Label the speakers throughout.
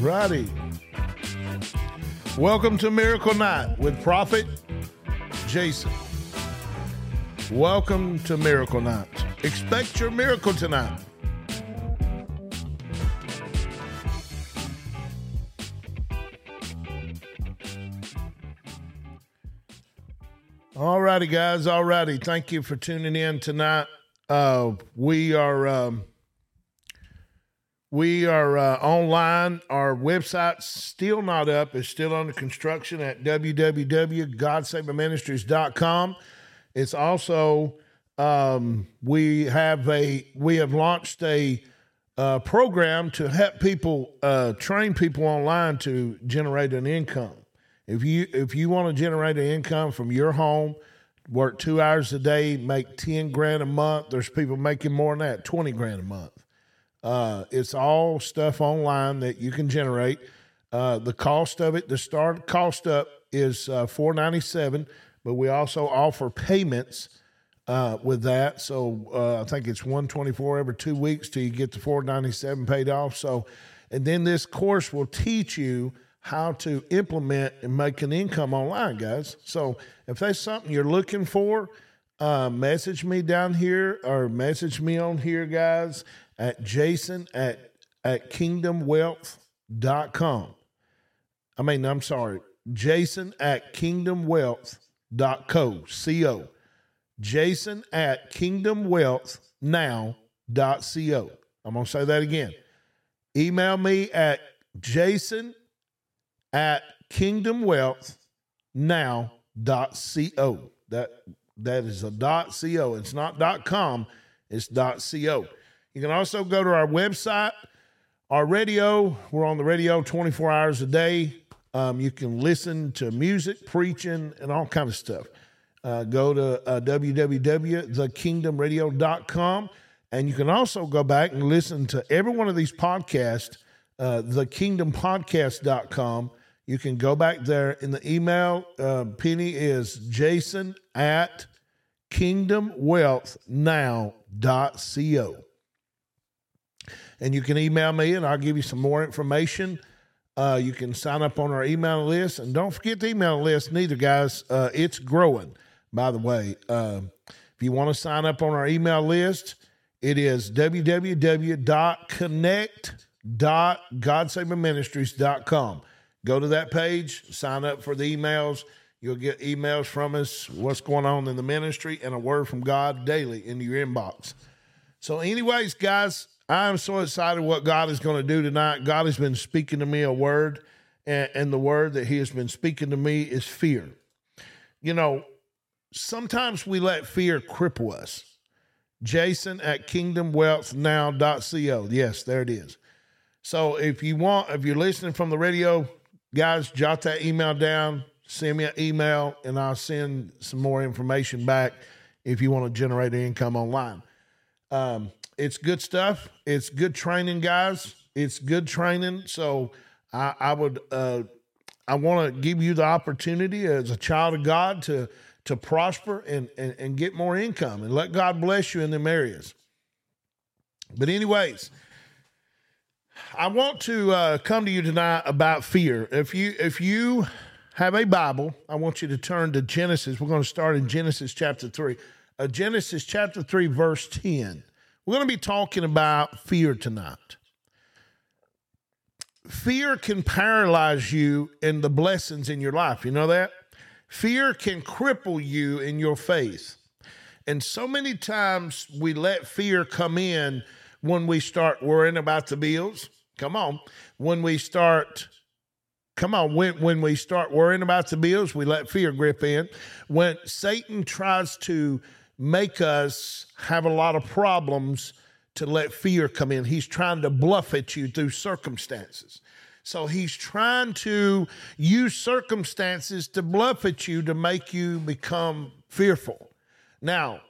Speaker 1: righty. Welcome to Miracle Night with Prophet Jason. Welcome to Miracle Night. Expect your miracle tonight. All righty, guys. All righty. Thank you for tuning in tonight. Uh, we are um, we are uh, online. Our website's still not up. It's still under construction at www.godsaveministries.com. It's also um, we have a we have launched a uh, program to help people uh, train people online to generate an income. If you if you want to generate an income from your home, work two hours a day, make ten grand a month. There's people making more than that, twenty grand a month. Uh, it's all stuff online that you can generate. Uh, the cost of it, the start cost up is uh, four ninety seven, but we also offer payments uh, with that. So uh, I think it's one twenty four every two weeks till you get the four ninety seven paid off. So, and then this course will teach you how to implement and make an income online, guys. So if that's something you're looking for, uh, message me down here or message me on here, guys, at jason at, at kingdomwealth.com. I mean, I'm sorry, jason at kingdomwealth.co, C-O. Jason at kingdomwealthnow.co. I'm going to say that again. Email me at jason at kingdomwealthnow.co. That that is a dot co. It's not dot com. It's dot co. You can also go to our website, our radio. We're on the radio 24 hours a day. Um, you can listen to music, preaching, and all kind of stuff. Uh, go to uh, www.thekingdomradio.com, and you can also go back and listen to every one of these podcasts, uh, thekingdompodcast.com. You can go back there in the email. Uh, Penny is jason at kingdomwealthnow.co. And you can email me and I'll give you some more information. Uh, you can sign up on our email list. And don't forget the email list, neither, guys. Uh, it's growing, by the way. Uh, if you want to sign up on our email list, it is www.connect.godsaveministries.com. Go to that page, sign up for the emails. You'll get emails from us, what's going on in the ministry, and a word from God daily in your inbox. So, anyways, guys, I'm so excited what God is going to do tonight. God has been speaking to me a word, and, and the word that He has been speaking to me is fear. You know, sometimes we let fear cripple us. Jason at kingdomwealthnow.co. Yes, there it is. So if you want, if you're listening from the radio, guys, jot that email down, send me an email, and I'll send some more information back if you want to generate income online. Um, it's good stuff. It's good training, guys. It's good training. So I, I would, uh, I want to give you the opportunity as a child of God to to prosper and, and and get more income and let God bless you in them areas. But anyways, I want to uh, come to you tonight about fear. If you if you have a Bible, I want you to turn to Genesis. We're going to start in Genesis chapter three. Uh, Genesis chapter three, verse ten. We're going to be talking about fear tonight. Fear can paralyze you in the blessings in your life. You know that? Fear can cripple you in your faith. And so many times we let fear come in when we start worrying about the bills. Come on. When we start Come on, when, when we start worrying about the bills, we let fear grip in. When Satan tries to make us have a lot of problems to let fear come in, he's trying to bluff at you through circumstances. So he's trying to use circumstances to bluff at you to make you become fearful. Now,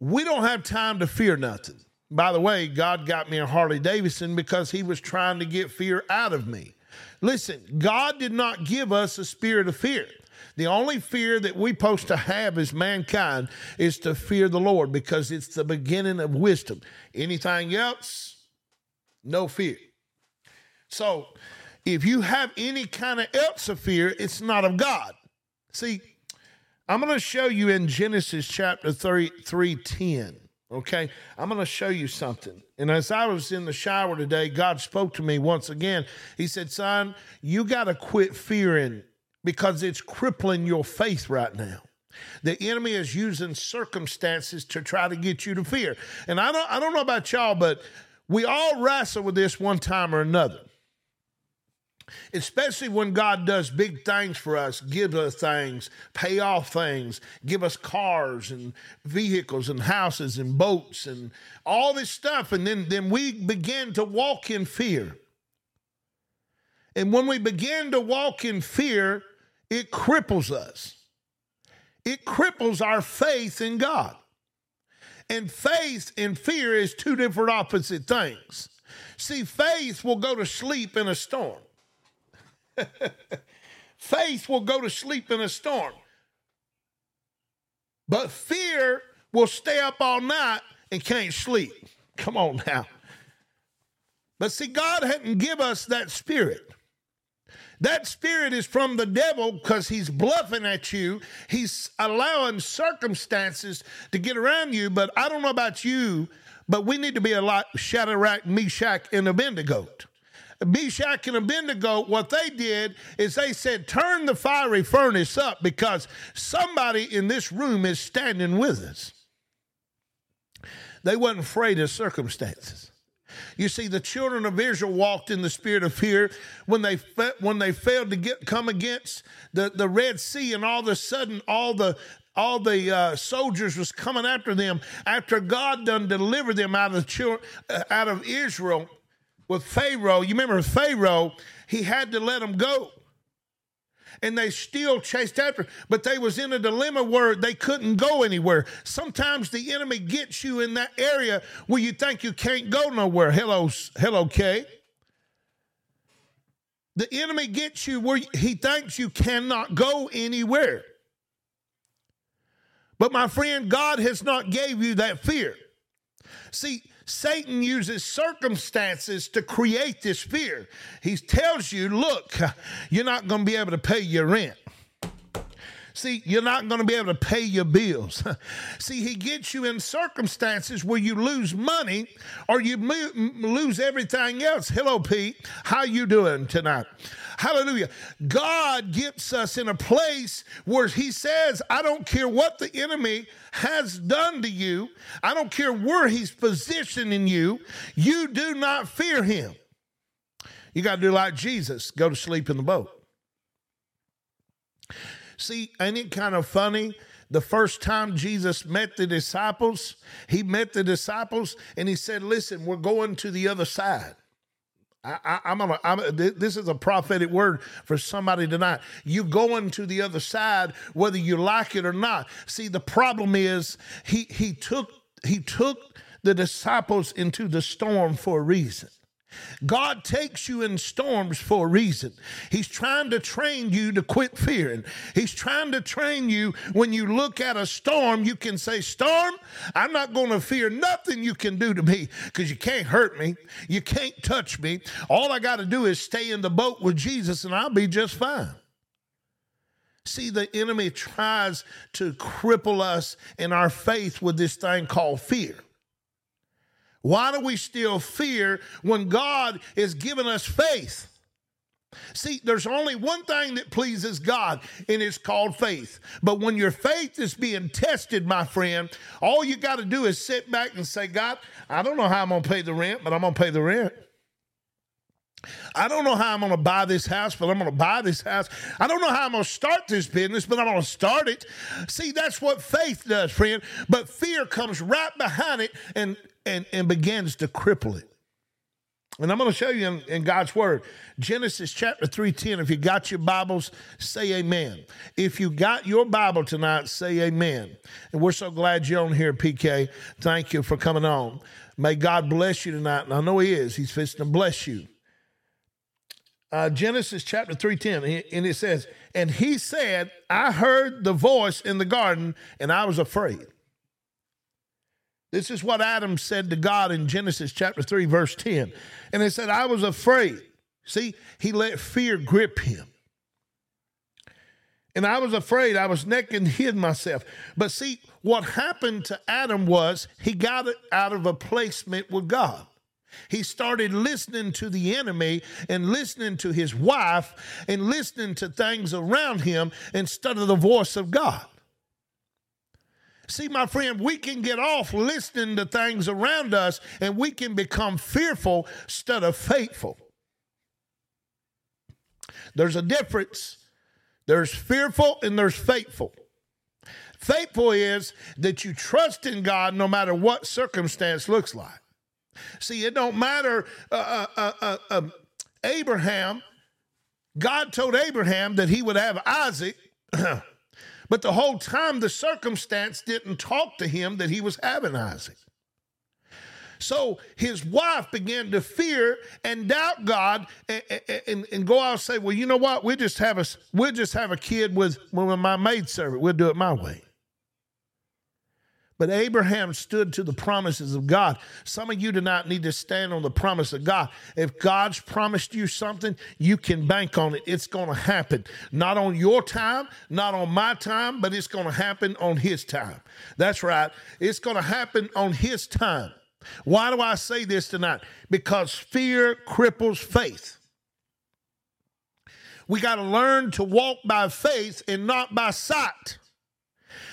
Speaker 1: we don't have time to fear nothing. By the way, God got me a Harley Davidson because he was trying to get fear out of me. Listen, God did not give us a spirit of fear. The only fear that we're supposed to have as mankind is to fear the Lord because it's the beginning of wisdom. Anything else, no fear. So if you have any kind of else of fear, it's not of God. See, I'm going to show you in Genesis chapter 33 10. Okay, I'm going to show you something. And as I was in the shower today, God spoke to me once again. He said, Son, you got to quit fearing because it's crippling your faith right now. The enemy is using circumstances to try to get you to fear. And I don't, I don't know about y'all, but we all wrestle with this one time or another especially when God does big things for us, give us things, pay off things, give us cars and vehicles and houses and boats and all this stuff. And then, then we begin to walk in fear. And when we begin to walk in fear, it cripples us. It cripples our faith in God. And faith and fear is two different opposite things. See, faith will go to sleep in a storm. Faith will go to sleep in a storm. But fear will stay up all night and can't sleep. Come on now. But see, God hadn't give us that spirit. That spirit is from the devil because he's bluffing at you. He's allowing circumstances to get around you. But I don't know about you, but we need to be a lot Shadrach, Meshach, and Abednego. Meshach and Abednego, what they did is they said, Turn the fiery furnace up because somebody in this room is standing with us. They wasn't afraid of circumstances. You see, the children of Israel walked in the spirit of fear when they when they failed to get come against the, the Red Sea, and all of a sudden, all the all the uh, soldiers was coming after them after God done delivered them out of the children, uh, out of Israel with Pharaoh, you remember Pharaoh, he had to let them go. And they still chased after, but they was in a dilemma where they couldn't go anywhere. Sometimes the enemy gets you in that area where you think you can't go nowhere. Hello, hello, Kay. The enemy gets you where he thinks you cannot go anywhere. But my friend, God has not gave you that fear. See, Satan uses circumstances to create this fear. He tells you, look, you're not going to be able to pay your rent. See, you're not going to be able to pay your bills. See, he gets you in circumstances where you lose money or you lose everything else. Hello, Pete. How you doing tonight? Hallelujah. God gets us in a place where He says, I don't care what the enemy has done to you, I don't care where He's positioning you, you do not fear Him. You got to do like Jesus go to sleep in the boat. See, ain't it kind of funny? The first time Jesus met the disciples, he met the disciples and he said, Listen, we're going to the other side. I, am gonna, I'm, this is a prophetic word for somebody tonight. You going to the other side, whether you like it or not. See, the problem is he he took he took the disciples into the storm for a reason. God takes you in storms for a reason. He's trying to train you to quit fearing. He's trying to train you when you look at a storm, you can say, Storm, I'm not going to fear nothing you can do to me because you can't hurt me. You can't touch me. All I got to do is stay in the boat with Jesus and I'll be just fine. See, the enemy tries to cripple us in our faith with this thing called fear. Why do we still fear when God is giving us faith? See, there's only one thing that pleases God, and it's called faith. But when your faith is being tested, my friend, all you got to do is sit back and say, God, I don't know how I'm going to pay the rent, but I'm going to pay the rent. I don't know how I'm going to buy this house, but I'm going to buy this house. I don't know how I'm going to start this business, but I'm going to start it. See, that's what faith does, friend. But fear comes right behind it, and and, and begins to cripple it. And I'm going to show you in, in, God's word, Genesis chapter 3:10. If you got your Bibles, say amen. If you got your Bible tonight, say amen. And we're so glad you're on here, PK. Thank you for coming on. May God bless you tonight. And I know He is. He's fixing to bless you. Uh, Genesis chapter 3:10, and it says, And he said, I heard the voice in the garden, and I was afraid. This is what Adam said to God in Genesis chapter 3, verse 10. And he said, I was afraid. See, he let fear grip him. And I was afraid. I was naked and hid myself. But see, what happened to Adam was he got it out of a placement with God. He started listening to the enemy and listening to his wife and listening to things around him instead of the voice of God. See, my friend, we can get off listening to things around us and we can become fearful instead of faithful. There's a difference. There's fearful and there's faithful. Faithful is that you trust in God no matter what circumstance looks like. See, it don't matter. Uh, uh, uh, uh um, Abraham, God told Abraham that he would have Isaac, but the whole time the circumstance didn't talk to him that he was having Isaac. So his wife began to fear and doubt God and, and, and, go out and say, Well, you know what? We'll just have a we'll just have a kid with, with my maidservant. We'll do it my way. But Abraham stood to the promises of God. Some of you do not need to stand on the promise of God. If God's promised you something, you can bank on it. It's going to happen. Not on your time, not on my time, but it's going to happen on His time. That's right. It's going to happen on His time. Why do I say this tonight? Because fear cripples faith. We got to learn to walk by faith and not by sight.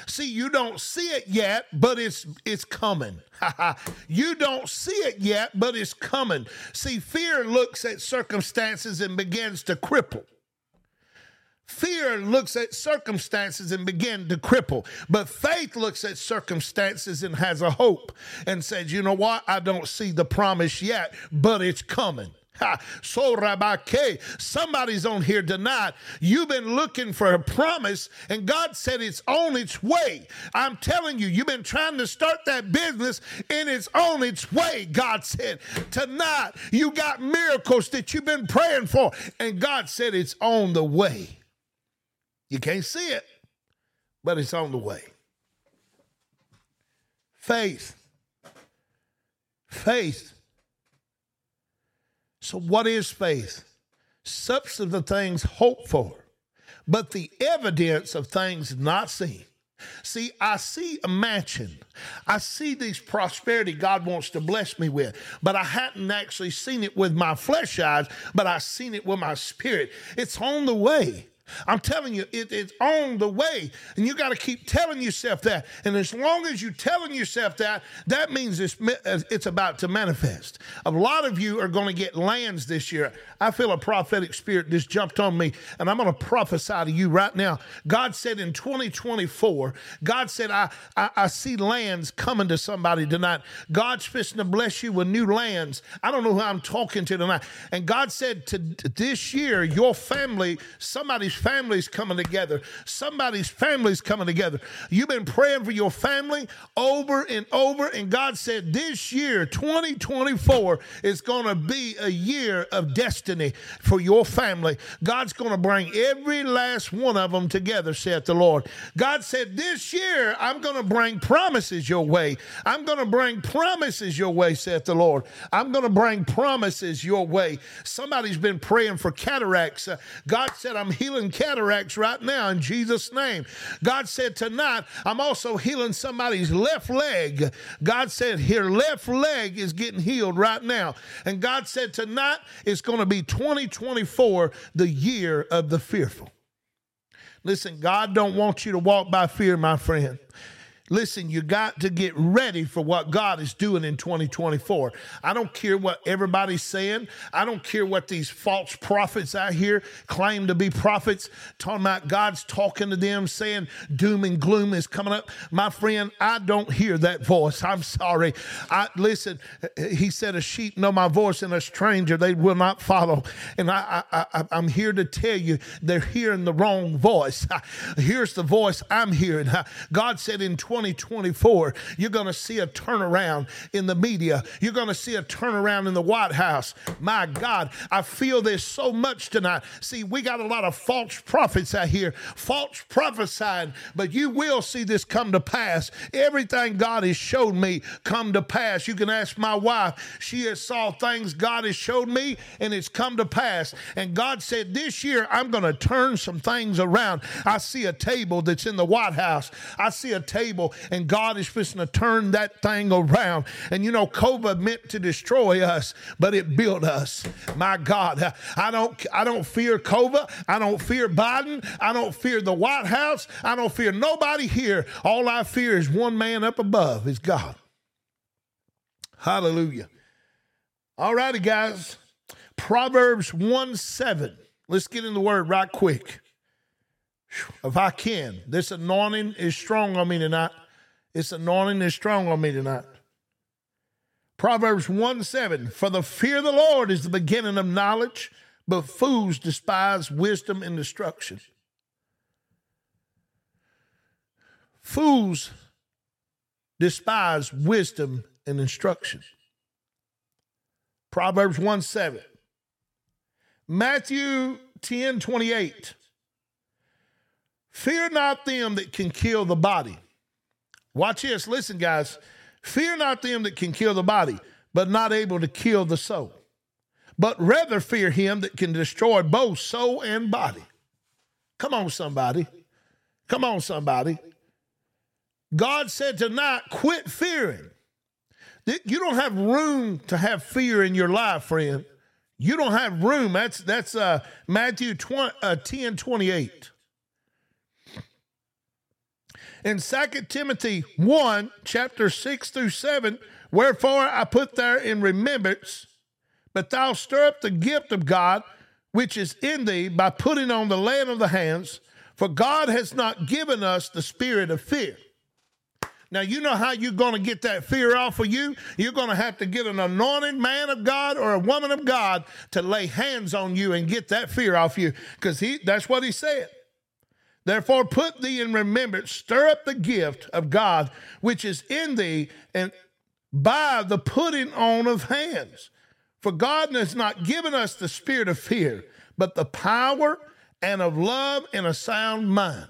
Speaker 1: See, you don't see it yet, but it's it's coming. you don't see it yet, but it's coming. See, fear looks at circumstances and begins to cripple. Fear looks at circumstances and begin to cripple, but faith looks at circumstances and has a hope and says, "You know what? I don't see the promise yet, but it's coming." So Rabake, somebody's on here tonight. You've been looking for a promise, and God said it's on its way. I'm telling you, you've been trying to start that business, and it's on its way. God said tonight you got miracles that you've been praying for, and God said it's on the way. You can't see it, but it's on the way. Faith. Faith so, what is faith? Substance of things hoped for, but the evidence of things not seen. See, I see a mansion. I see these prosperity God wants to bless me with, but I hadn't actually seen it with my flesh eyes, but I seen it with my spirit. It's on the way. I'm telling you, it is on the way. And you got to keep telling yourself that. And as long as you're telling yourself that, that means it's, it's about to manifest. A lot of you are going to get lands this year. I feel a prophetic spirit just jumped on me, and I'm going to prophesy to you right now. God said in 2024, God said, I, I, I see lands coming to somebody tonight. God's fishing to bless you with new lands. I don't know who I'm talking to tonight. And God said to this year, your family, somebody's family's coming together. Somebody's family's coming together. You've been praying for your family over and over, and God said this year, 2024, is going to be a year of destiny for your family. God's going to bring every last one of them together, saith the Lord. God said, This year, I'm going to bring promises your way. I'm going to bring promises your way, saith the Lord. I'm going to bring promises your way. Somebody's been praying for cataracts. Uh, God said, I'm healing cataracts right now in Jesus' name. God said, Tonight, I'm also healing somebody's left leg. God said, Your left leg is getting healed right now. And God said, Tonight is going to be 2024, the year of the fearful. Listen, God don't want you to walk by fear, my friend. Listen, you got to get ready for what God is doing in 2024. I don't care what everybody's saying. I don't care what these false prophets out here claim to be prophets, talking about God's talking to them, saying doom and gloom is coming up. My friend, I don't hear that voice. I'm sorry. I listen, he said, A sheep know my voice, and a stranger they will not follow. And I, I, I I'm here to tell you, they're hearing the wrong voice. Here's the voice I'm hearing. God said in 20 2024, you're going to see a turnaround in the media. You're going to see a turnaround in the White House. My God, I feel this so much tonight. See, we got a lot of false prophets out here, false prophesying, but you will see this come to pass. Everything God has showed me come to pass. You can ask my wife. She has saw things God has showed me and it's come to pass. And God said, this year I'm going to turn some things around. I see a table that's in the White House. I see a table and God is fixing to turn that thing around. And you know, COVID meant to destroy us, but it built us. My God, I don't I don't fear COVID. I don't fear Biden. I don't fear the White House. I don't fear nobody here. All I fear is one man up above is God. Hallelujah. All righty, guys. Proverbs 1 7. Let's get in the word right quick. If I can. This anointing is strong on me tonight. This anointing is strong on me tonight. Proverbs 1 7. For the fear of the Lord is the beginning of knowledge, but fools despise wisdom and destruction. Fools despise wisdom and instruction. Proverbs 1 7. Matthew 10 28. Fear not them that can kill the body. Watch this. Listen, guys. Fear not them that can kill the body, but not able to kill the soul. But rather fear him that can destroy both soul and body. Come on, somebody. Come on, somebody. God said tonight, quit fearing. You don't have room to have fear in your life, friend. You don't have room. That's that's uh, Matthew 20, uh, 10 28. In 2 Timothy 1, chapter 6 through 7, wherefore I put there in remembrance, but thou stir up the gift of God which is in thee by putting on the laying of the hands, for God has not given us the spirit of fear now, you know how you're going to get that fear off of you? You're going to have to get an anointed man of God or a woman of God to lay hands on you and get that fear off you because that's what he said. Therefore, put thee in remembrance, stir up the gift of God which is in thee, and by the putting on of hands. For God has not given us the spirit of fear, but the power and of love and a sound mind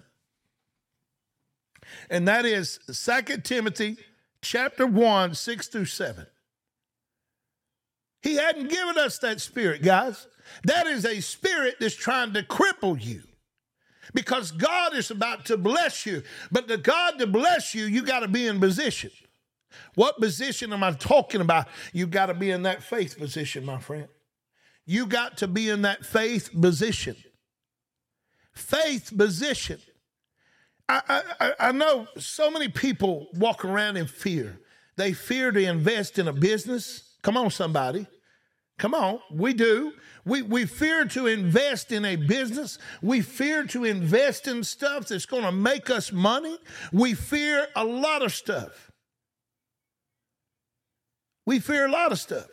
Speaker 1: and that is Second Timothy chapter 1, 6 through 7. He hadn't given us that spirit, guys. That is a spirit that's trying to cripple you because God is about to bless you. But the God to bless you, you got to be in position. What position am I talking about? You got to be in that faith position, my friend. You got to be in that faith position. Faith position. I, I, I know so many people walk around in fear. They fear to invest in a business. Come on, somebody. Come on, we do. We, we fear to invest in a business. We fear to invest in stuff that's going to make us money. We fear a lot of stuff. We fear a lot of stuff.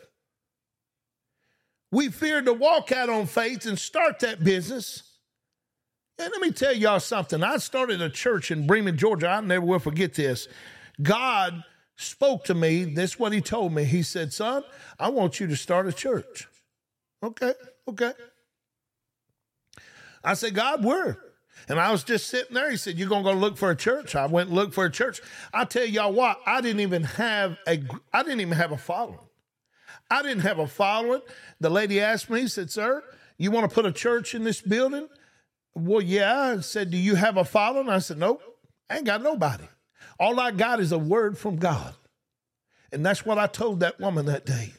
Speaker 1: We fear to walk out on faith and start that business. And let me tell y'all something. I started a church in Bremen, Georgia. I never will forget this. God spoke to me. This is what he told me. He said, Son, I want you to start a church. Okay, okay. I said, God, where? And I was just sitting there. He said, You're gonna go look for a church. I went and looked for a church. I tell y'all what, I didn't even have a I didn't even have a following. I didn't have a following. The lady asked me, said, Sir, you want to put a church in this building? Well, yeah. I said, Do you have a following? I said, Nope, I ain't got nobody. All I got is a word from God. And that's what I told that woman that day.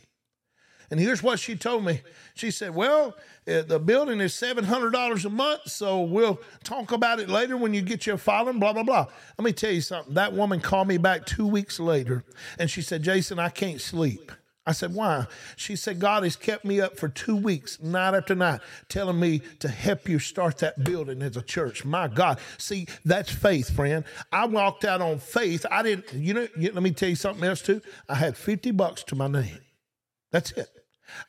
Speaker 1: And here's what she told me. She said, Well, uh, the building is $700 a month, so we'll talk about it later when you get your following, blah, blah, blah. Let me tell you something. That woman called me back two weeks later and she said, Jason, I can't sleep. I said, Why? She said, God has kept me up for two weeks, night after night, telling me to help you start that building as a church. My God. See, that's faith, friend. I walked out on faith. I didn't, you know, let me tell you something else too. I had 50 bucks to my name. That's it.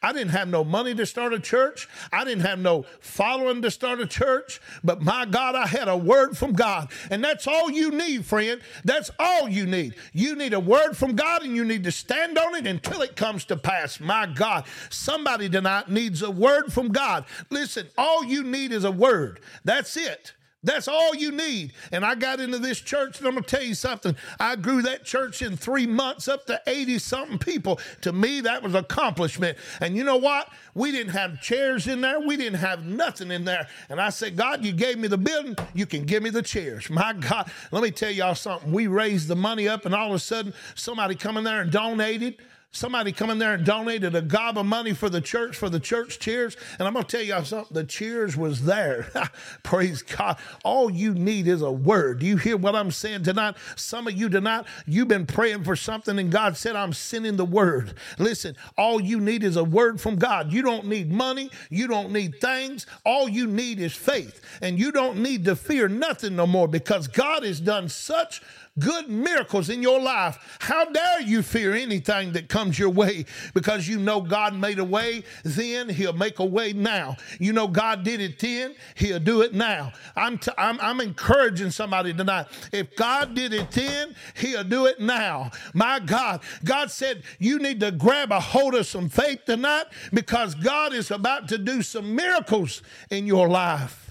Speaker 1: I didn't have no money to start a church. I didn't have no following to start a church. But my God, I had a word from God. And that's all you need, friend. That's all you need. You need a word from God and you need to stand on it until it comes to pass. My God, somebody tonight needs a word from God. Listen, all you need is a word. That's it. That's all you need. And I got into this church, and I'm going to tell you something. I grew that church in three months up to 80 something people. To me, that was accomplishment. And you know what? We didn't have chairs in there, we didn't have nothing in there. And I said, God, you gave me the building, you can give me the chairs. My God, let me tell y'all something. We raised the money up, and all of a sudden, somebody come in there and donated. Somebody come in there and donated a gob of money for the church, for the church cheers. And I'm going to tell y'all something. The cheers was there. Praise God. All you need is a word. Do you hear what I'm saying tonight? Some of you tonight, you've been praying for something and God said, I'm sending the word. Listen, all you need is a word from God. You don't need money. You don't need things. All you need is faith. And you don't need to fear nothing no more because God has done such good miracles in your life, how dare you fear anything that comes your way because you know God made a way then, He'll make a way now. You know God did it then, He'll do it now. I'm, t- I'm, I'm encouraging somebody tonight. If God did it then, He'll do it now. My God, God said you need to grab a hold of some faith tonight because God is about to do some miracles in your life.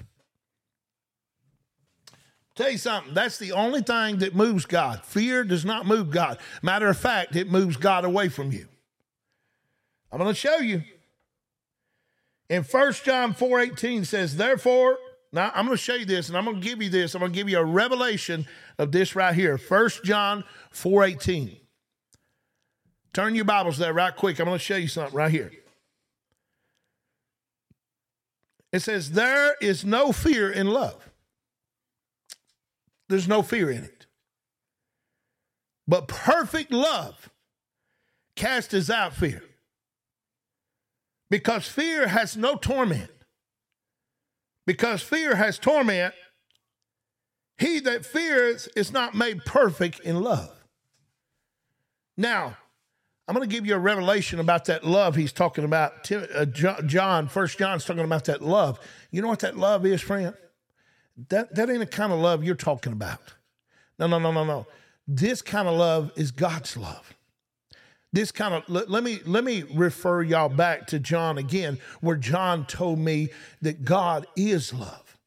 Speaker 1: Tell you something, that's the only thing that moves God. Fear does not move God. Matter of fact, it moves God away from you. I'm going to show you. In 1 John 4 18 says, Therefore, now I'm going to show you this and I'm going to give you this. I'm going to give you a revelation of this right here. 1 John 4 18. Turn your Bibles there right quick. I'm going to show you something right here. It says, There is no fear in love there's no fear in it. But perfect love casts out fear. Because fear has no torment. Because fear has torment, he that fears is not made perfect in love. Now, I'm going to give you a revelation about that love he's talking about. Uh, John, First John's talking about that love. You know what that love is, friend? That, that ain't the kind of love you're talking about. No, no, no, no, no. This kind of love is God's love. This kind of let, let me let me refer y'all back to John again, where John told me that God is love.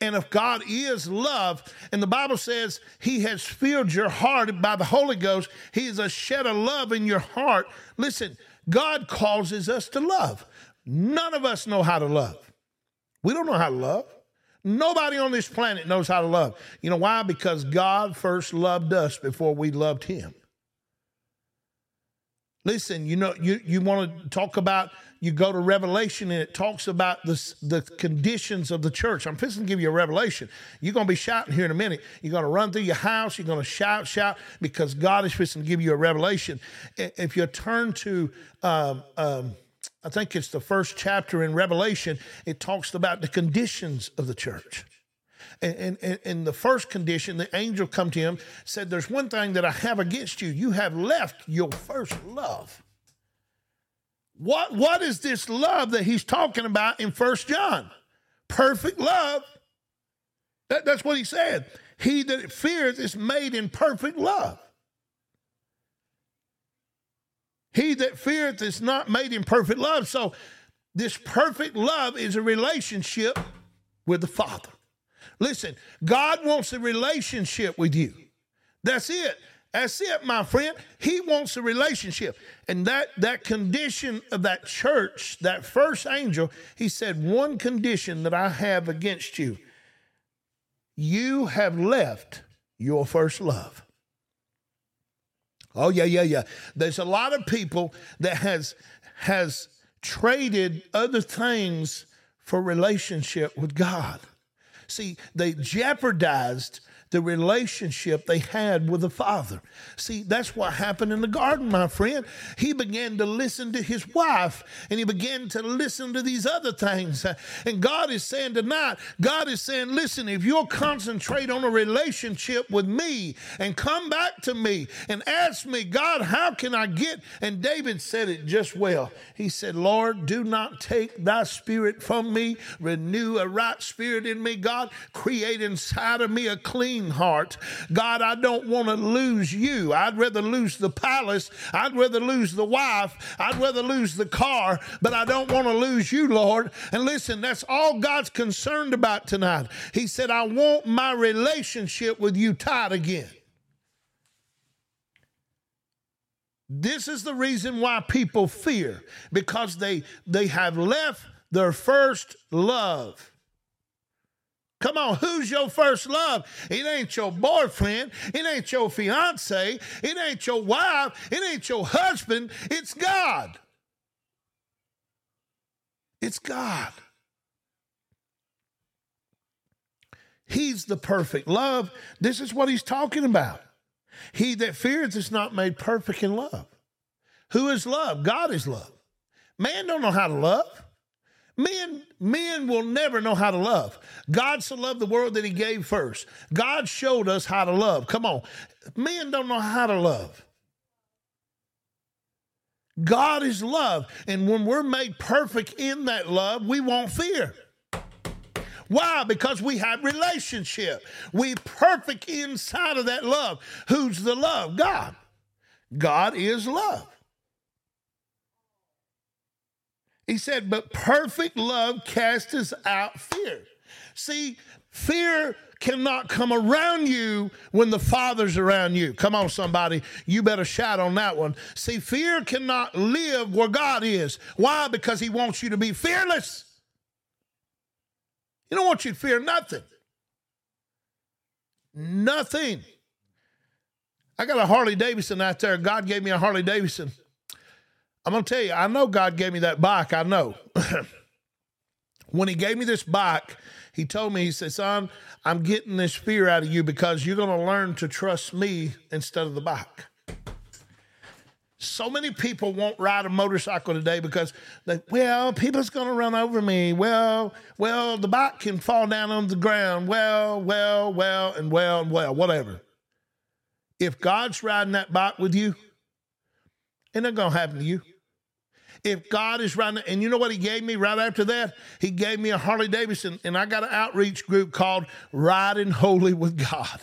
Speaker 1: And if God is love, and the Bible says He has filled your heart by the Holy Ghost, He is a shed of love in your heart. Listen, God causes us to love. None of us know how to love. We don't know how to love. Nobody on this planet knows how to love. You know why? Because God first loved us before we loved him. Listen, you know, you, you want to talk about, you go to Revelation and it talks about the, the conditions of the church. I'm just going to give you a revelation. You're going to be shouting here in a minute. You're going to run through your house. You're going to shout, shout, because God is fixing to give you a revelation. If you turn to um, um, I think it's the first chapter in Revelation, it talks about the conditions of the church. And in the first condition, the angel come to him, said, There's one thing that I have against you. You have left your first love. What, what is this love that he's talking about in First John? Perfect love. That, that's what he said. He that fears is made in perfect love. He that feareth is not made in perfect love. So, this perfect love is a relationship with the Father. Listen, God wants a relationship with you. That's it. That's it, my friend. He wants a relationship. And that, that condition of that church, that first angel, he said, One condition that I have against you you have left your first love. Oh yeah, yeah, yeah. There's a lot of people that has has traded other things for relationship with God. See, they jeopardized the relationship they had with the Father. See, that's what happened in the garden, my friend. He began to listen to his wife and he began to listen to these other things. And God is saying tonight, God is saying, listen, if you'll concentrate on a relationship with me and come back to me and ask me, God, how can I get? And David said it just well. He said, Lord, do not take thy spirit from me, renew a right spirit in me, God, create inside of me a clean heart. God, I don't want to lose you. I'd rather lose the palace. I'd rather lose the wife. I'd rather lose the car, but I don't want to lose you, Lord. And listen, that's all God's concerned about tonight. He said, I want my relationship with you tight again. This is the reason why people fear because they they have left their first love. Come on, who's your first love? It ain't your boyfriend. It ain't your fiance. It ain't your wife. It ain't your husband. It's God. It's God. He's the perfect love. This is what he's talking about. He that fears is not made perfect in love. Who is love? God is love. Man don't know how to love. Men, men will never know how to love. God so loved the world that he gave first. God showed us how to love. Come on. Men don't know how to love. God is love. And when we're made perfect in that love, we won't fear. Why? Because we have relationship. We perfect inside of that love. Who's the love? God. God is love. He said, but perfect love casts out fear. See, fear cannot come around you when the Father's around you. Come on, somebody. You better shout on that one. See, fear cannot live where God is. Why? Because He wants you to be fearless. He don't want you to fear nothing. Nothing. I got a Harley Davidson out there. God gave me a Harley Davidson. I'm going to tell you, I know God gave me that bike. I know. when He gave me this bike, He told me, He said, Son, I'm getting this fear out of you because you're going to learn to trust me instead of the bike. So many people won't ride a motorcycle today because they, well, people's going to run over me. Well, well, the bike can fall down on the ground. Well, well, well, and well, and well, whatever. If God's riding that bike with you, ain't nothing going to happen to you if God is right, and you know what He gave me right after that? He gave me a Harley Davidson, and I got an outreach group called Riding Holy with God.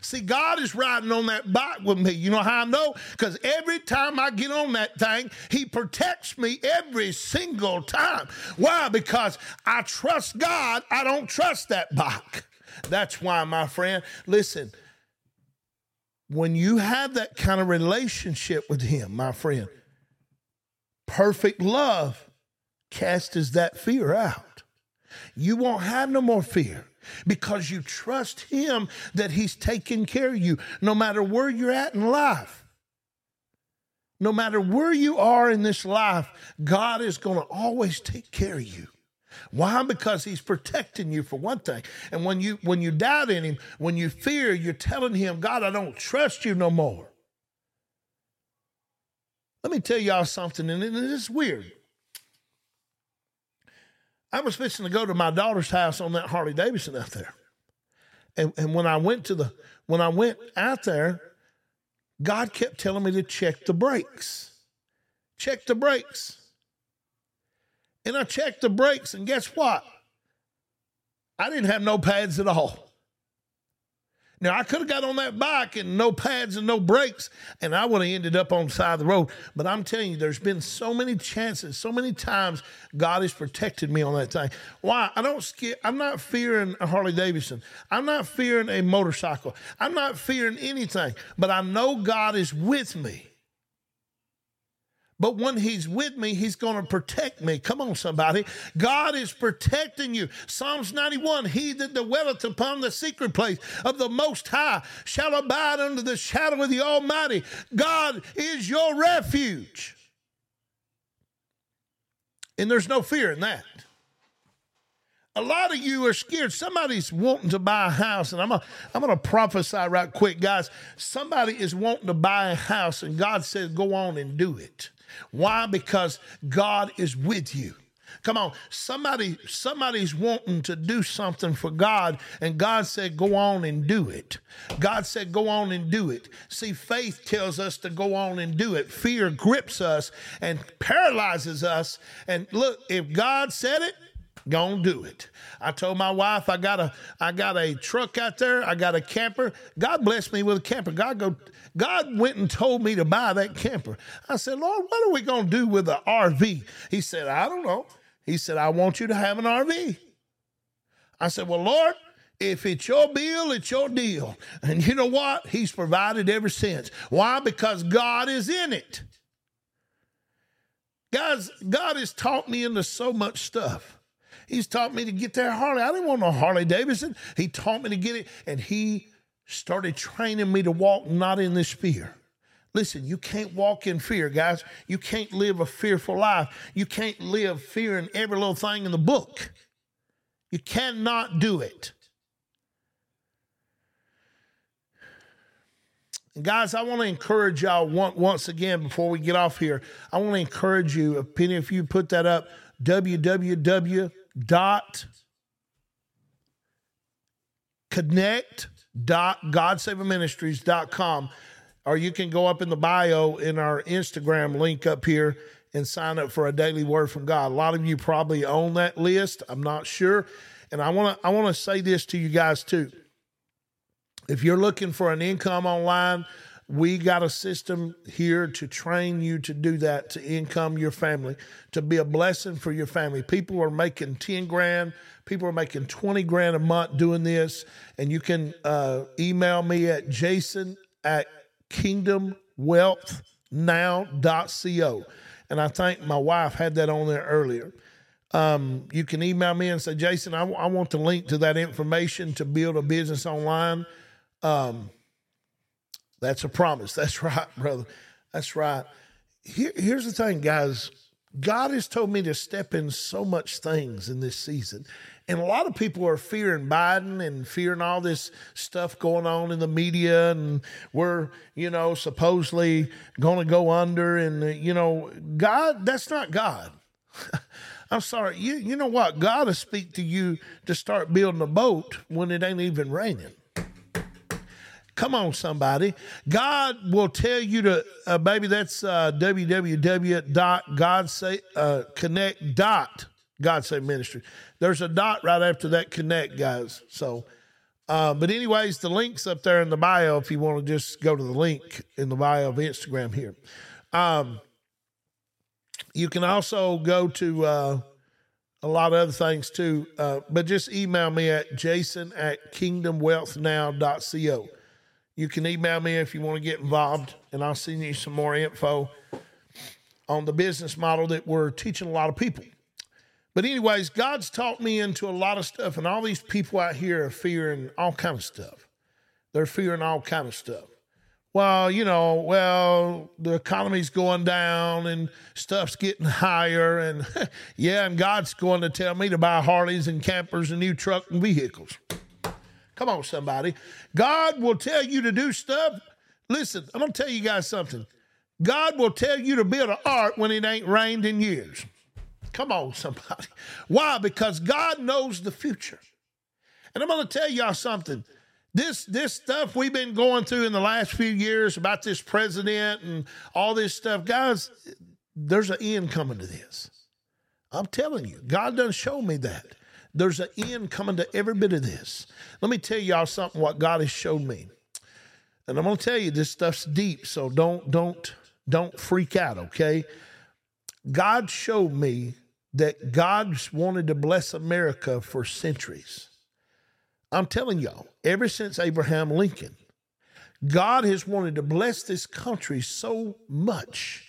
Speaker 1: See, God is riding on that bike with me. You know how I know? Because every time I get on that thing, He protects me every single time. Why? Because I trust God, I don't trust that bike. That's why, my friend, listen, when you have that kind of relationship with Him, my friend, perfect love casts that fear out. You won't have no more fear because you trust Him that He's taking care of you no matter where you're at in life. No matter where you are in this life, God is going to always take care of you. Why? Because he's protecting you for one thing. And when you when you doubt in him, when you fear, you're telling him, God, I don't trust you no more. Let me tell y'all something, and it is weird. I was fixing to go to my daughter's house on that Harley Davidson out there. And, and when I went to the when I went out there, God kept telling me to check the brakes. Check the brakes. And I checked the brakes, and guess what? I didn't have no pads at all. Now I could have got on that bike and no pads and no brakes, and I would have ended up on the side of the road. But I'm telling you, there's been so many chances, so many times God has protected me on that thing. Why? I don't scare. I'm not fearing a Harley Davidson. I'm not fearing a motorcycle. I'm not fearing anything. But I know God is with me. But when he's with me, he's going to protect me. Come on, somebody. God is protecting you. Psalms 91 He that dwelleth upon the secret place of the Most High shall abide under the shadow of the Almighty. God is your refuge. And there's no fear in that. A lot of you are scared. Somebody's wanting to buy a house, and I'm gonna, I'm to prophesy right quick, guys. Somebody is wanting to buy a house, and God says, go on and do it. Why? Because God is with you. Come on, somebody, somebody's wanting to do something for God, and God said, "Go on and do it." God said, "Go on and do it." See, faith tells us to go on and do it. Fear grips us and paralyzes us. And look, if God said it, go and do it. I told my wife I got a I got a truck out there. I got a camper. God blessed me with a camper. God go. God went and told me to buy that camper. I said, Lord, what are we to do with the RV? He said, I don't know. He said, I want you to have an RV. I said, Well, Lord, if it's your bill, it's your deal. And you know what? He's provided ever since. Why? Because God is in it. Guys, God has taught me into so much stuff. He's taught me to get that Harley. I didn't want no Harley Davidson. He taught me to get it, and he started training me to walk not in this fear. Listen, you can't walk in fear, guys. You can't live a fearful life. You can't live fearing every little thing in the book. You cannot do it. And guys, I want to encourage y'all once again before we get off here. I want to encourage you, penny if you put that up, www.connect.godsavingministries.com or you can go up in the bio in our Instagram link up here and sign up for a daily word from God. A lot of you probably own that list. I'm not sure. And I want to I want to say this to you guys too. If you're looking for an income online, we got a system here to train you to do that, to income your family, to be a blessing for your family. People are making 10 grand, people are making 20 grand a month doing this. And you can uh, email me at jason at kingdomwealthnow.co. And I think my wife had that on there earlier. Um, you can email me and say, Jason, I, I, want the link to that information to build a business online. Um, that's a promise. That's right, brother. That's right. Here, here's the thing, guys. God has told me to step in so much things in this season. And a lot of people are fearing Biden and fearing all this stuff going on in the media, and we're, you know, supposedly going to go under. And, you know, God, that's not God. I'm sorry. You, you know what? God will speak to you to start building a boat when it ain't even raining. Come on, somebody. God will tell you to, uh, baby, that's uh. Uh, Ministry. There's a dot right after that connect, guys. So, uh, but anyways, the link's up there in the bio if you want to just go to the link in the bio of Instagram here. Um, you can also go to uh, a lot of other things too, uh, but just email me at jason at kingdomwealthnow.co. You can email me if you want to get involved, and I'll send you some more info on the business model that we're teaching a lot of people. But anyways, God's taught me into a lot of stuff, and all these people out here are fearing all kind of stuff. They're fearing all kind of stuff. Well, you know, well, the economy's going down and stuff's getting higher, and yeah, and God's going to tell me to buy Harleys and campers and new truck and vehicles. Come on, somebody. God will tell you to do stuff. Listen, I'm going to tell you guys something. God will tell you to build an ark when it ain't rained in years. Come on, somebody. Why? Because God knows the future. And I'm going to tell y'all something. This this stuff we've been going through in the last few years about this president and all this stuff, guys, there's an end coming to this. I'm telling you, God doesn't show me that. There's an end coming to every bit of this. Let me tell y'all something what God has showed me. And I'm going to tell you this stuff's deep, so don't don't don't freak out, okay? God showed me that God's wanted to bless America for centuries. I'm telling y'all, ever since Abraham Lincoln, God has wanted to bless this country so much,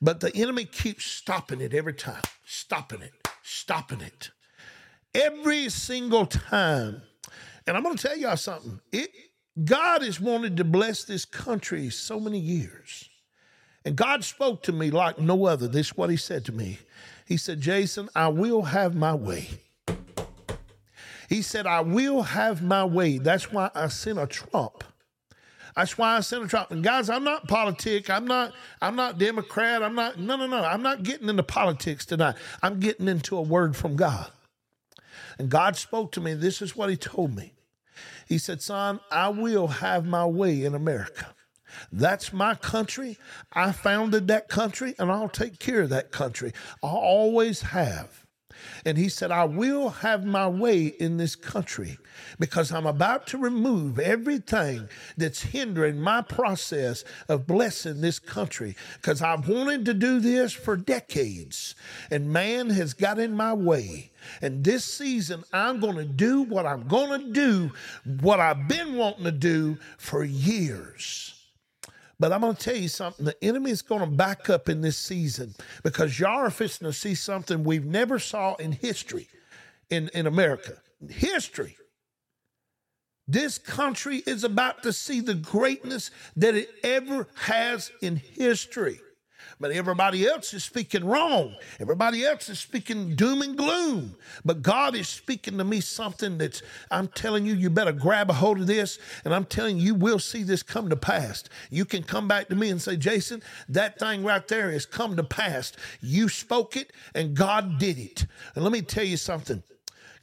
Speaker 1: but the enemy keeps stopping it every time, stopping it, stopping it. Every single time. And I'm going to tell y'all something. It, God has wanted to bless this country so many years. And God spoke to me like no other. This is what He said to me. He said, Jason, I will have my way. He said, I will have my way. That's why I sent a Trump. That's why I sent a Trump. And guys, I'm not politic. I'm not, I'm not Democrat. I'm not, no, no, no. I'm not getting into politics tonight. I'm getting into a word from God. And God spoke to me. This is what he told me. He said, Son, I will have my way in America. That's my country. I founded that country and I'll take care of that country. I always have. And he said, I will have my way in this country because I'm about to remove everything that's hindering my process of blessing this country because I've wanted to do this for decades and man has got in my way. And this season, I'm going to do what I'm going to do, what I've been wanting to do for years. But I'm going to tell you something. The enemy is going to back up in this season because y'all are fixing to see something we've never saw in history in, in America. History. This country is about to see the greatness that it ever has in history. But everybody else is speaking wrong. Everybody else is speaking doom and gloom. But God is speaking to me something that's, I'm telling you, you better grab a hold of this. And I'm telling you, you will see this come to pass. You can come back to me and say, Jason, that thing right there has come to pass. You spoke it and God did it. And let me tell you something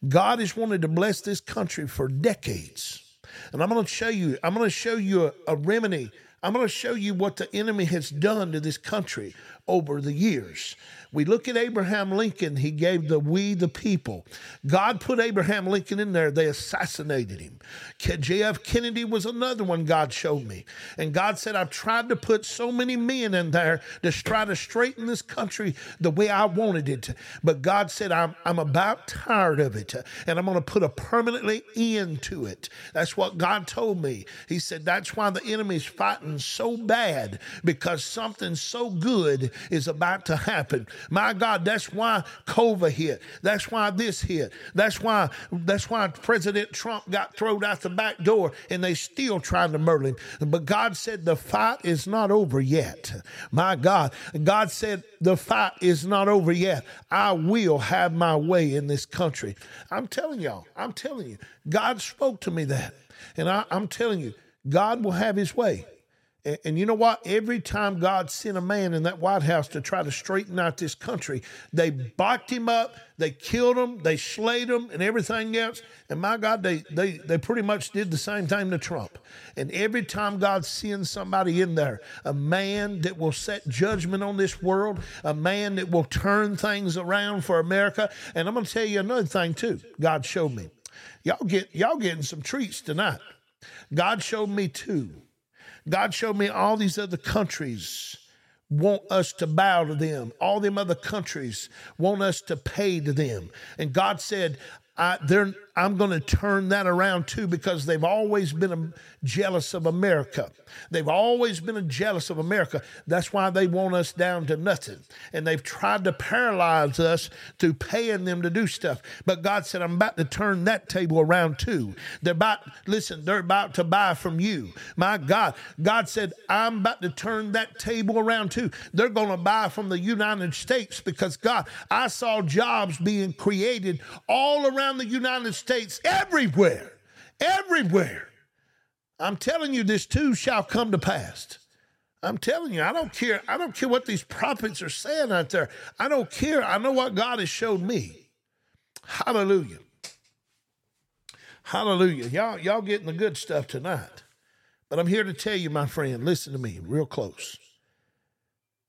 Speaker 1: God has wanted to bless this country for decades. And I'm going to show you, I'm going to show you a, a remedy I'm going to show you what the enemy has done to this country over the years. We look at Abraham Lincoln, he gave the we the people. God put Abraham Lincoln in there, they assassinated him. JF Kennedy was another one God showed me. And God said, I've tried to put so many men in there to try to straighten this country the way I wanted it. But God said, I'm, I'm about tired of it, and I'm going to put a permanently end to it. That's what God told me. He said, That's why the enemy's fighting so bad because something so good is about to happen. My God, that's why COVID hit. That's why this hit. That's why that's why President Trump got thrown out the back door and they still trying to murder him. But God said the fight is not over yet. My God. God said the fight is not over yet. I will have my way in this country. I'm telling y'all, I'm telling you, God spoke to me that. And I, I'm telling you, God will have his way. And, and, you know what? Every time God sent a man in that White House to try to straighten out this country, they backed him up, they killed him, they slayed him, and everything else. And my God, they they they pretty much did the same thing to Trump. And every time God sends somebody in there, a man that will set judgment on this world, a man that will turn things around for America. And I'm going to tell you another thing too. God showed me. Y'all get y'all getting some treats tonight. God showed me too God showed me all these other countries want us to bow to them. All them other countries want us to pay to them. And God said, I, I'm going to turn that around too because they've always been jealous of America. They've always been jealous of America. That's why they want us down to nothing. And they've tried to paralyze us through paying them to do stuff. But God said, I'm about to turn that table around too. They're about, listen, they're about to buy from you. My God, God said, I'm about to turn that table around too. They're going to buy from the United States because God, I saw jobs being created all around the United States, everywhere, everywhere. I'm telling you, this too shall come to pass. I'm telling you, I don't care. I don't care what these prophets are saying out there. I don't care. I know what God has showed me. Hallelujah. Hallelujah. Y'all, y'all getting the good stuff tonight. But I'm here to tell you, my friend, listen to me real close.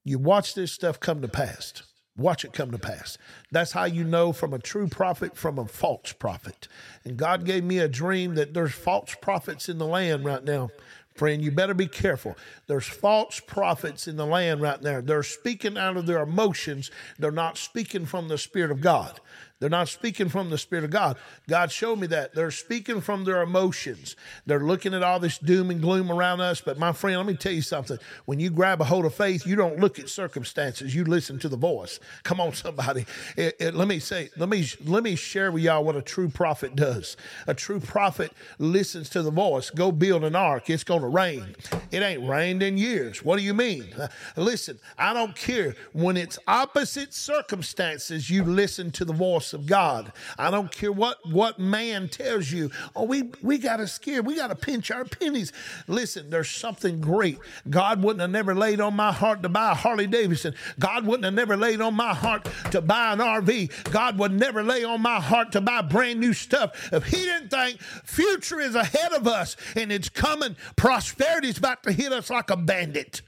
Speaker 1: You watch this stuff come to pass. Watch it come to pass. That's how you know from a true prophet from a false prophet. And God gave me a dream that there's false prophets in the land right now. Friend, you better be careful. There's false prophets in the land right now. They're speaking out of their emotions. They're not speaking from the Spirit of God. They're not speaking from the Spirit of God. God showed me that. They're speaking from their emotions. They're looking at all this doom and gloom around us. But my friend, let me tell you something. When you grab a hold of faith, you don't look at circumstances. You listen to the voice. Come on, somebody. It, it, let me say, let me let me share with y'all what a true prophet does. A true prophet listens to the voice. Go build an ark. It's going to rain. It ain't rained in years. What do you mean? Listen, I don't care when it's opposite circumstances. You listen to the voice house of God. I don't care what, what man tells you. Oh, we, we got to scare. We got to pinch our pennies. Listen, there's something great. God wouldn't have never laid on my heart to buy a Harley Davidson. God wouldn't have never laid on my heart to buy an RV. God would never lay on my heart to buy brand new stuff if He didn't think future is ahead of us and it's coming. Prosperity's about to hit us like a bandit.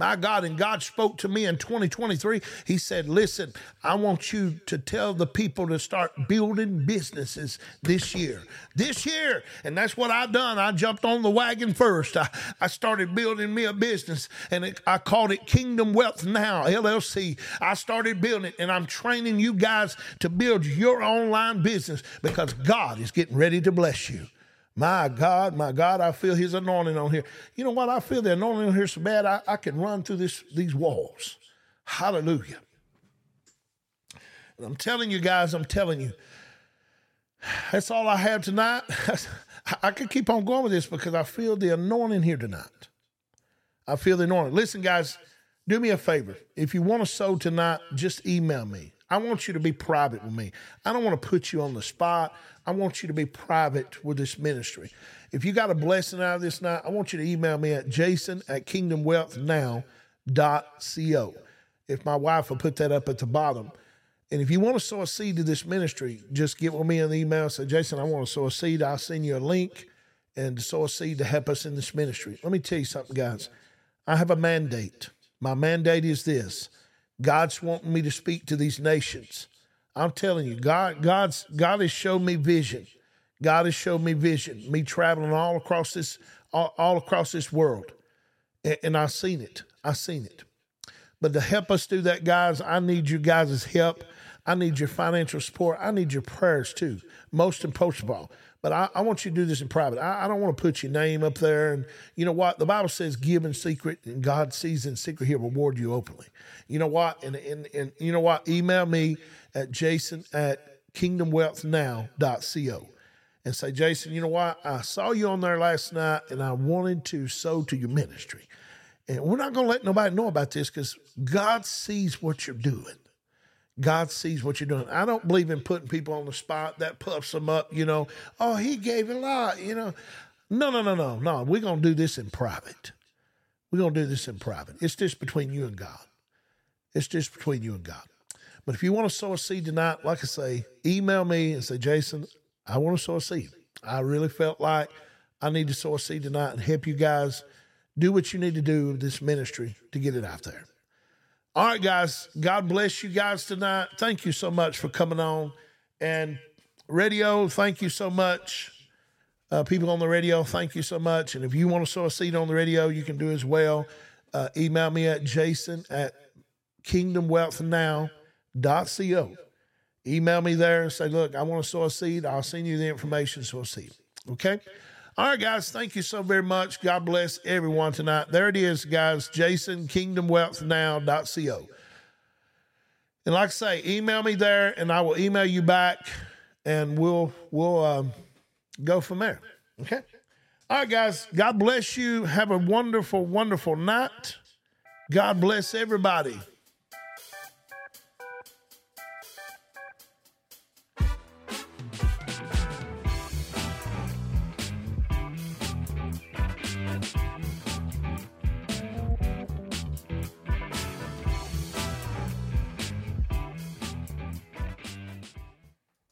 Speaker 1: My God, and God spoke to me in 2023. He said, Listen, I want you to tell the people to start building businesses this year. This year. And that's what I've done. I jumped on the wagon first. I, I started building me a business and it, I called it Kingdom Wealth Now, LLC. I started building it and I'm training you guys to build your online business because God is getting ready to bless you. My God, my God, I feel his anointing on here. You know what? I feel the anointing on here so bad I, I can run through this these walls. Hallelujah. And I'm telling you guys, I'm telling you, that's all I have tonight. I could keep on going with this because I feel the anointing here tonight. I feel the anointing. Listen, guys, do me a favor. If you want to sow tonight, just email me. I want you to be private with me. I don't want to put you on the spot. I want you to be private with this ministry. If you got a blessing out of this night, I want you to email me at jason at kingdomwealthnow.co. If my wife will put that up at the bottom. And if you want to sow a seed to this ministry, just get with me in the email. Say, Jason, I want to sow a seed. I'll send you a link and sow a seed to help us in this ministry. Let me tell you something, guys. I have a mandate. My mandate is this God's wanting me to speak to these nations. I'm telling you, God, God's God has showed me vision. God has showed me vision. Me traveling all across this, all, all across this world, and, and I've seen it. I've seen it. But to help us do that, guys, I need you guys' help. I need your financial support. I need your prayers too. Most important of all, but I, I, want you to do this in private. I, I, don't want to put your name up there. And you know what? The Bible says, give in secret, and God sees in secret, he'll reward you openly. You know what? And, and, and you know what? Email me at jason at kingdomwealthnow.co and say, Jason, you know what? I saw you on there last night and I wanted to sow to your ministry. And we're not going to let nobody know about this because God sees what you're doing. God sees what you're doing. I don't believe in putting people on the spot. That puffs them up, you know. Oh, he gave a lot, you know. No, no, no, no, no. We're going to do this in private. We're going to do this in private. It's just between you and God. It's just between you and God. But if you want to sow a seed tonight, like I say, email me and say, Jason, I want to sow a seed. I really felt like I need to sow a seed tonight and help you guys do what you need to do with this ministry to get it out there. All right, guys. God bless you guys tonight. Thank you so much for coming on. And radio, thank you so much. Uh, people on the radio, thank you so much. And if you want to sow a seed on the radio, you can do as well. Uh, email me at jason at kingdomwealthnow.co. Email me there and say, look, I want to sow a seed. I'll send you the information, sow a seed. Okay? All right, guys, thank you so very much. God bless everyone tonight. There it is, guys. Jason, kingdomwealthnow.co. And like I say, email me there and I will email you back and we'll we'll um, go from there. Okay. All right, guys. God bless you. Have a wonderful, wonderful night. God bless everybody.